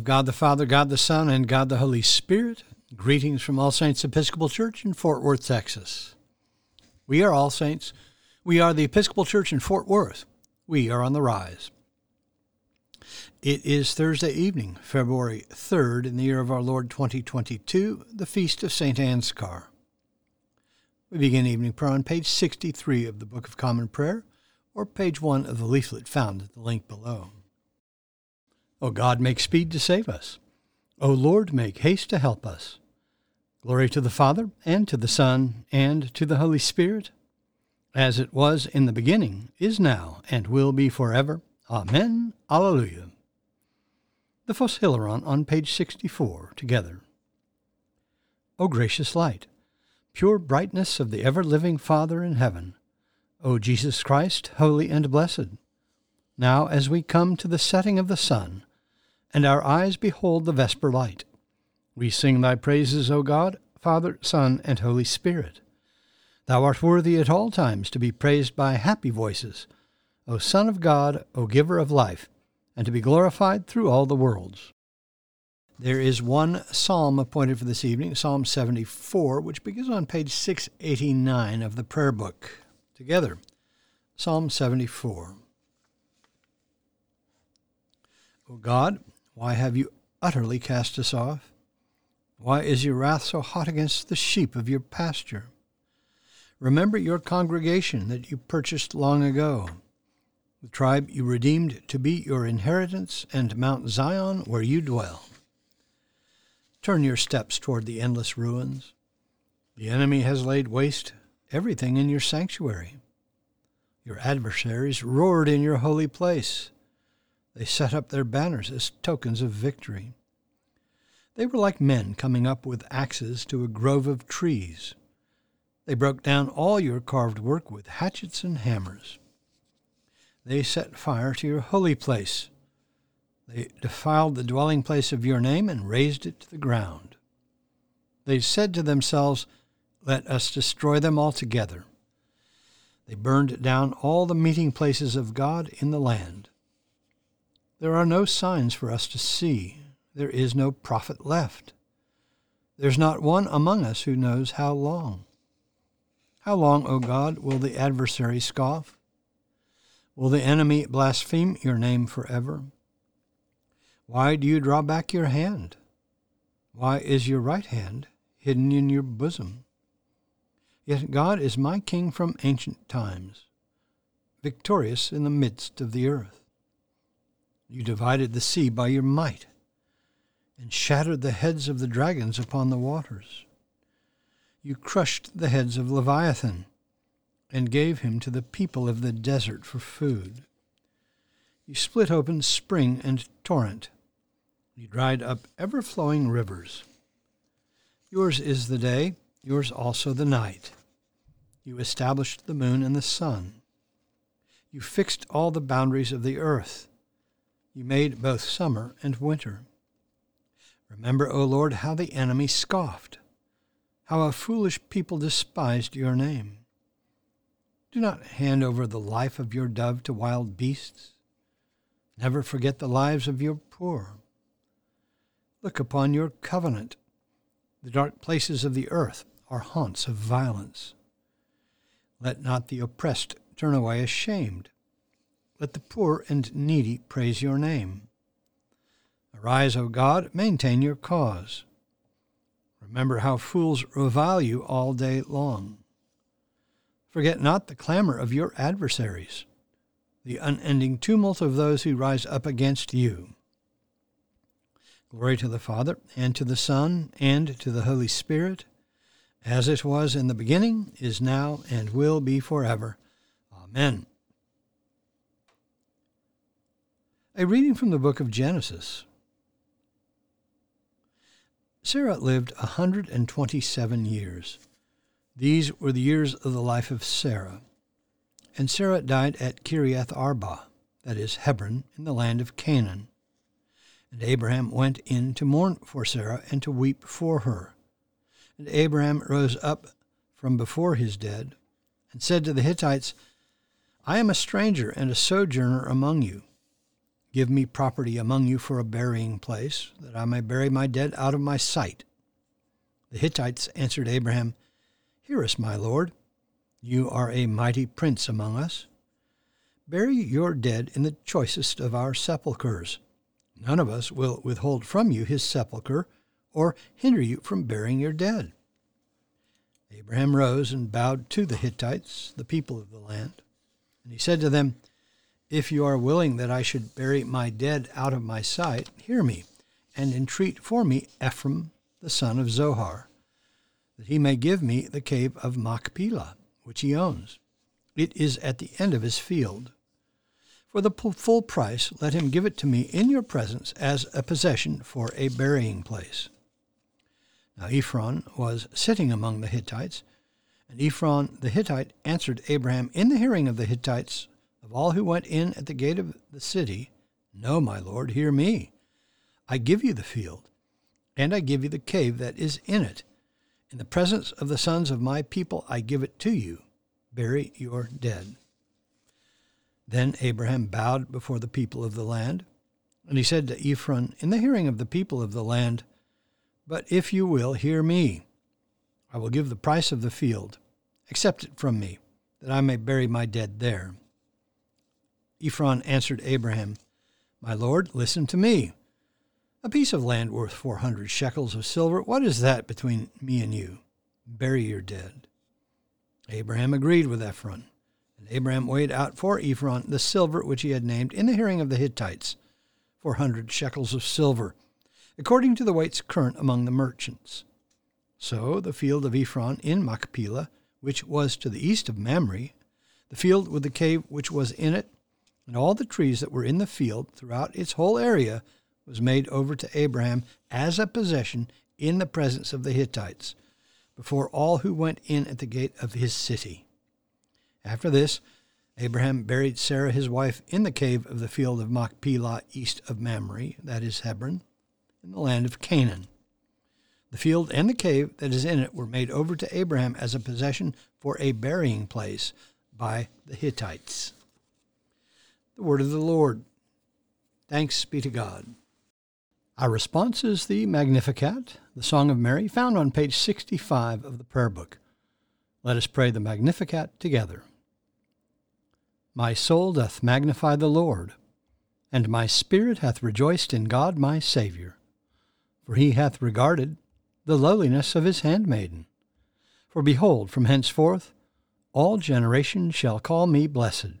of God the Father, God the Son, and God the Holy Spirit, greetings from All Saints Episcopal Church in Fort Worth, Texas. We are All Saints. We are the Episcopal Church in Fort Worth. We are on the rise. It is Thursday evening, February 3rd, in the year of our Lord 2022, the feast of St. Ansgar. We begin evening prayer on page 63 of the Book of Common Prayer, or page 1 of the leaflet found at the link below. O God, make speed to save us. O Lord, make haste to help us. Glory to the Father, and to the Son, and to the Holy Spirit, as it was in the beginning, is now, and will be forever. Amen. Alleluia. The Phos Hilaron on page 64, together. O gracious light, pure brightness of the ever living Father in heaven, O Jesus Christ, holy and blessed, now as we come to the setting of the sun, and our eyes behold the vesper light. We sing thy praises, O God, Father, Son, and Holy Spirit. Thou art worthy at all times to be praised by happy voices, O Son of God, O Giver of life, and to be glorified through all the worlds. There is one psalm appointed for this evening, Psalm 74, which begins on page 689 of the prayer book. Together, Psalm 74. O God, why have you utterly cast us off? Why is your wrath so hot against the sheep of your pasture? Remember your congregation that you purchased long ago, the tribe you redeemed to be your inheritance, and Mount Zion where you dwell. Turn your steps toward the endless ruins. The enemy has laid waste everything in your sanctuary. Your adversaries roared in your holy place. They set up their banners as tokens of victory. They were like men coming up with axes to a grove of trees. They broke down all your carved work with hatchets and hammers. They set fire to your holy place. They defiled the dwelling place of your name and razed it to the ground. They said to themselves, Let us destroy them altogether. They burned down all the meeting places of God in the land. There are no signs for us to see. There is no prophet left. There's not one among us who knows how long. How long, O God, will the adversary scoff? Will the enemy blaspheme your name forever? Why do you draw back your hand? Why is your right hand hidden in your bosom? Yet God is my king from ancient times, victorious in the midst of the earth. You divided the sea by your might, and shattered the heads of the dragons upon the waters. You crushed the heads of Leviathan, and gave him to the people of the desert for food. You split open spring and torrent. You dried up ever flowing rivers. Yours is the day, yours also the night. You established the moon and the sun. You fixed all the boundaries of the earth. You made both summer and winter. Remember, O Lord, how the enemy scoffed, how a foolish people despised your name. Do not hand over the life of your dove to wild beasts. Never forget the lives of your poor. Look upon your covenant. The dark places of the earth are haunts of violence. Let not the oppressed turn away ashamed. Let the poor and needy praise your name. Arise, O God, maintain your cause. Remember how fools revile you all day long. Forget not the clamor of your adversaries, the unending tumult of those who rise up against you. Glory to the Father, and to the Son, and to the Holy Spirit, as it was in the beginning, is now, and will be forever. Amen. A reading from the book of Genesis. Sarah lived a 127 years. These were the years of the life of Sarah. And Sarah died at Kiriath Arba, that is Hebron, in the land of Canaan. And Abraham went in to mourn for Sarah and to weep for her. And Abraham rose up from before his dead, and said to the Hittites, I am a stranger and a sojourner among you. Give me property among you for a burying place, that I may bury my dead out of my sight. The Hittites answered Abraham, Hear us, my lord. You are a mighty prince among us. Bury your dead in the choicest of our sepulchres. None of us will withhold from you his sepulchre, or hinder you from burying your dead. Abraham rose and bowed to the Hittites, the people of the land. And he said to them, if you are willing that I should bury my dead out of my sight, hear me, and entreat for me Ephron the son of Zohar, that he may give me the cave of Machpelah, which he owns. It is at the end of his field. For the full price, let him give it to me in your presence as a possession for a burying place. Now Ephron was sitting among the Hittites, and Ephron the Hittite answered Abraham in the hearing of the Hittites of all who went in at the gate of the city, No, my lord, hear me. I give you the field, and I give you the cave that is in it. In the presence of the sons of my people I give it to you. Bury your dead. Then Abraham bowed before the people of the land, and he said to Ephron, in the hearing of the people of the land, But if you will hear me, I will give the price of the field. Accept it from me, that I may bury my dead there. Ephron answered Abraham, My lord, listen to me. A piece of land worth four hundred shekels of silver, what is that between me and you? Bury your dead. Abraham agreed with Ephron, and Abraham weighed out for Ephron the silver which he had named in the hearing of the Hittites, four hundred shekels of silver, according to the weights current among the merchants. So the field of Ephron in Machpelah, which was to the east of Mamre, the field with the cave which was in it, and all the trees that were in the field throughout its whole area was made over to Abraham as a possession in the presence of the Hittites, before all who went in at the gate of his city. After this, Abraham buried Sarah his wife in the cave of the field of Machpelah east of Mamre, that is Hebron, in the land of Canaan. The field and the cave that is in it were made over to Abraham as a possession for a burying place by the Hittites. The word of the Lord. Thanks be to God. Our response is the Magnificat, the Song of Mary, found on page 65 of the Prayer Book. Let us pray the Magnificat together. My soul doth magnify the Lord, and my spirit hath rejoiced in God my Saviour, for he hath regarded the lowliness of his handmaiden. For behold, from henceforth all generations shall call me blessed.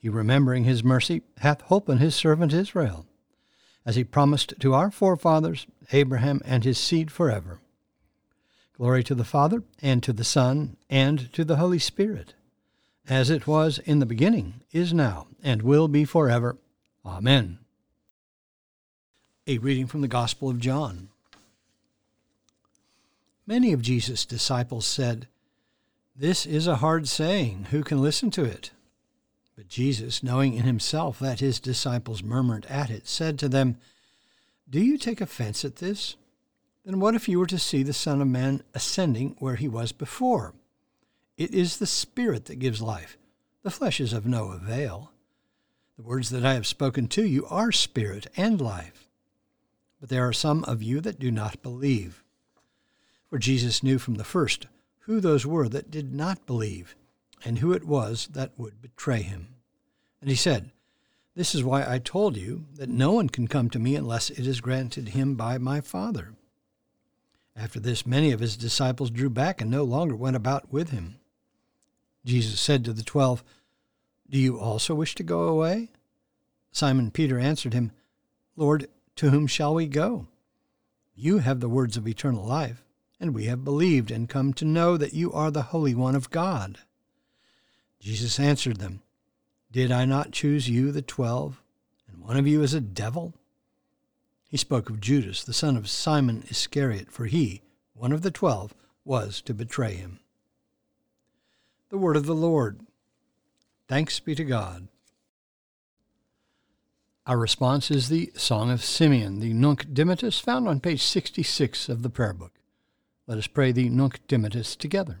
He, remembering his mercy, hath holpen his servant Israel, as he promised to our forefathers, Abraham and his seed forever. Glory to the Father, and to the Son, and to the Holy Spirit, as it was in the beginning, is now, and will be forever. Amen. A reading from the Gospel of John. Many of Jesus' disciples said, This is a hard saying. Who can listen to it? But Jesus, knowing in himself that his disciples murmured at it, said to them, Do you take offense at this? Then what if you were to see the Son of Man ascending where he was before? It is the Spirit that gives life. The flesh is of no avail. The words that I have spoken to you are spirit and life. But there are some of you that do not believe. For Jesus knew from the first who those were that did not believe and who it was that would betray him. And he said, This is why I told you that no one can come to me unless it is granted him by my Father. After this, many of his disciples drew back and no longer went about with him. Jesus said to the twelve, Do you also wish to go away? Simon Peter answered him, Lord, to whom shall we go? You have the words of eternal life, and we have believed and come to know that you are the Holy One of God. Jesus answered them, Did I not choose you, the twelve, and one of you is a devil? he spoke of Judas, the son of Simon Iscariot, for he, one of the twelve, was to betray him. The word of the Lord. Thanks be to God. Our response is the Song of Simeon, the Nunc Dimittis, found on page 66 of the Prayer Book. Let us pray the Nunc Dimittis together.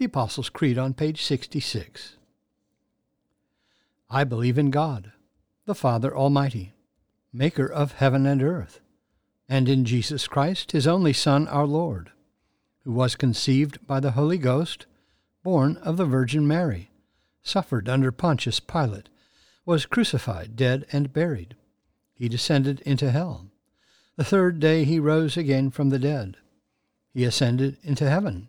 The Apostles' Creed on page 66. I believe in God, the Father Almighty maker of heaven and earth, and in Jesus Christ, his only Son, our Lord, who was conceived by the Holy Ghost, born of the Virgin Mary, suffered under Pontius Pilate, was crucified, dead, and buried. He descended into hell. The third day he rose again from the dead. He ascended into heaven,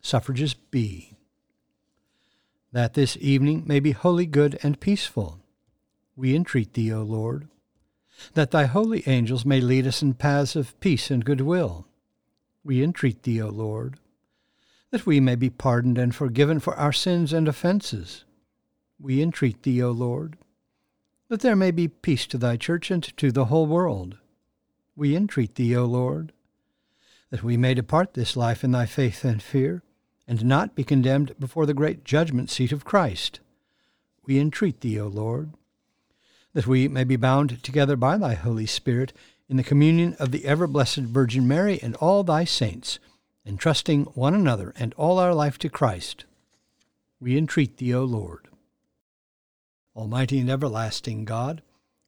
Suffrages B. That this evening may be wholly good and peaceful we entreat thee, O Lord, that thy holy angels may lead us in paths of peace and goodwill. We entreat thee, O Lord, that we may be pardoned and forgiven for our sins and offences. We entreat thee, O Lord, that there may be peace to thy church and to the whole world. We entreat thee, O Lord, that we may depart this life in thy faith and fear, and not be condemned before the great judgment seat of Christ. We entreat thee, O Lord, that we may be bound together by thy Holy Spirit in the communion of the ever blessed Virgin Mary and all thy saints, entrusting one another and all our life to Christ. We entreat thee, O Lord. Almighty and everlasting God,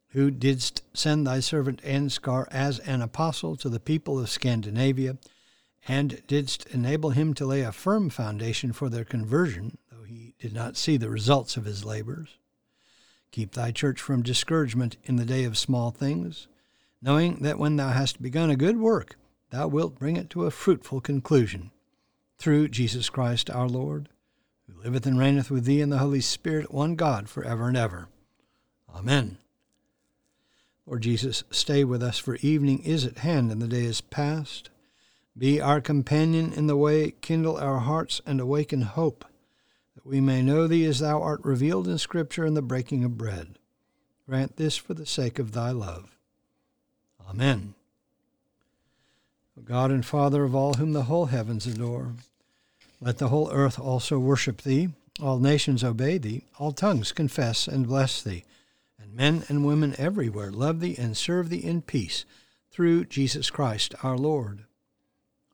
who didst send thy servant Ansgar as an apostle to the people of Scandinavia, and didst enable him to lay a firm foundation for their conversion, though he did not see the results of his labors, Keep thy church from discouragement in the day of small things, knowing that when thou hast begun a good work, thou wilt bring it to a fruitful conclusion. Through Jesus Christ our Lord, who liveth and reigneth with thee in the Holy Spirit, one God, for ever and ever. Amen. Lord Jesus, stay with us, for evening is at hand and the day is past. Be our companion in the way, kindle our hearts, and awaken hope that we may know thee as thou art revealed in Scripture in the breaking of bread. Grant this for the sake of thy love. Amen. O God and Father of all whom the whole heavens adore, let the whole earth also worship thee, all nations obey thee, all tongues confess and bless thee, and men and women everywhere love thee and serve thee in peace, through Jesus Christ our Lord.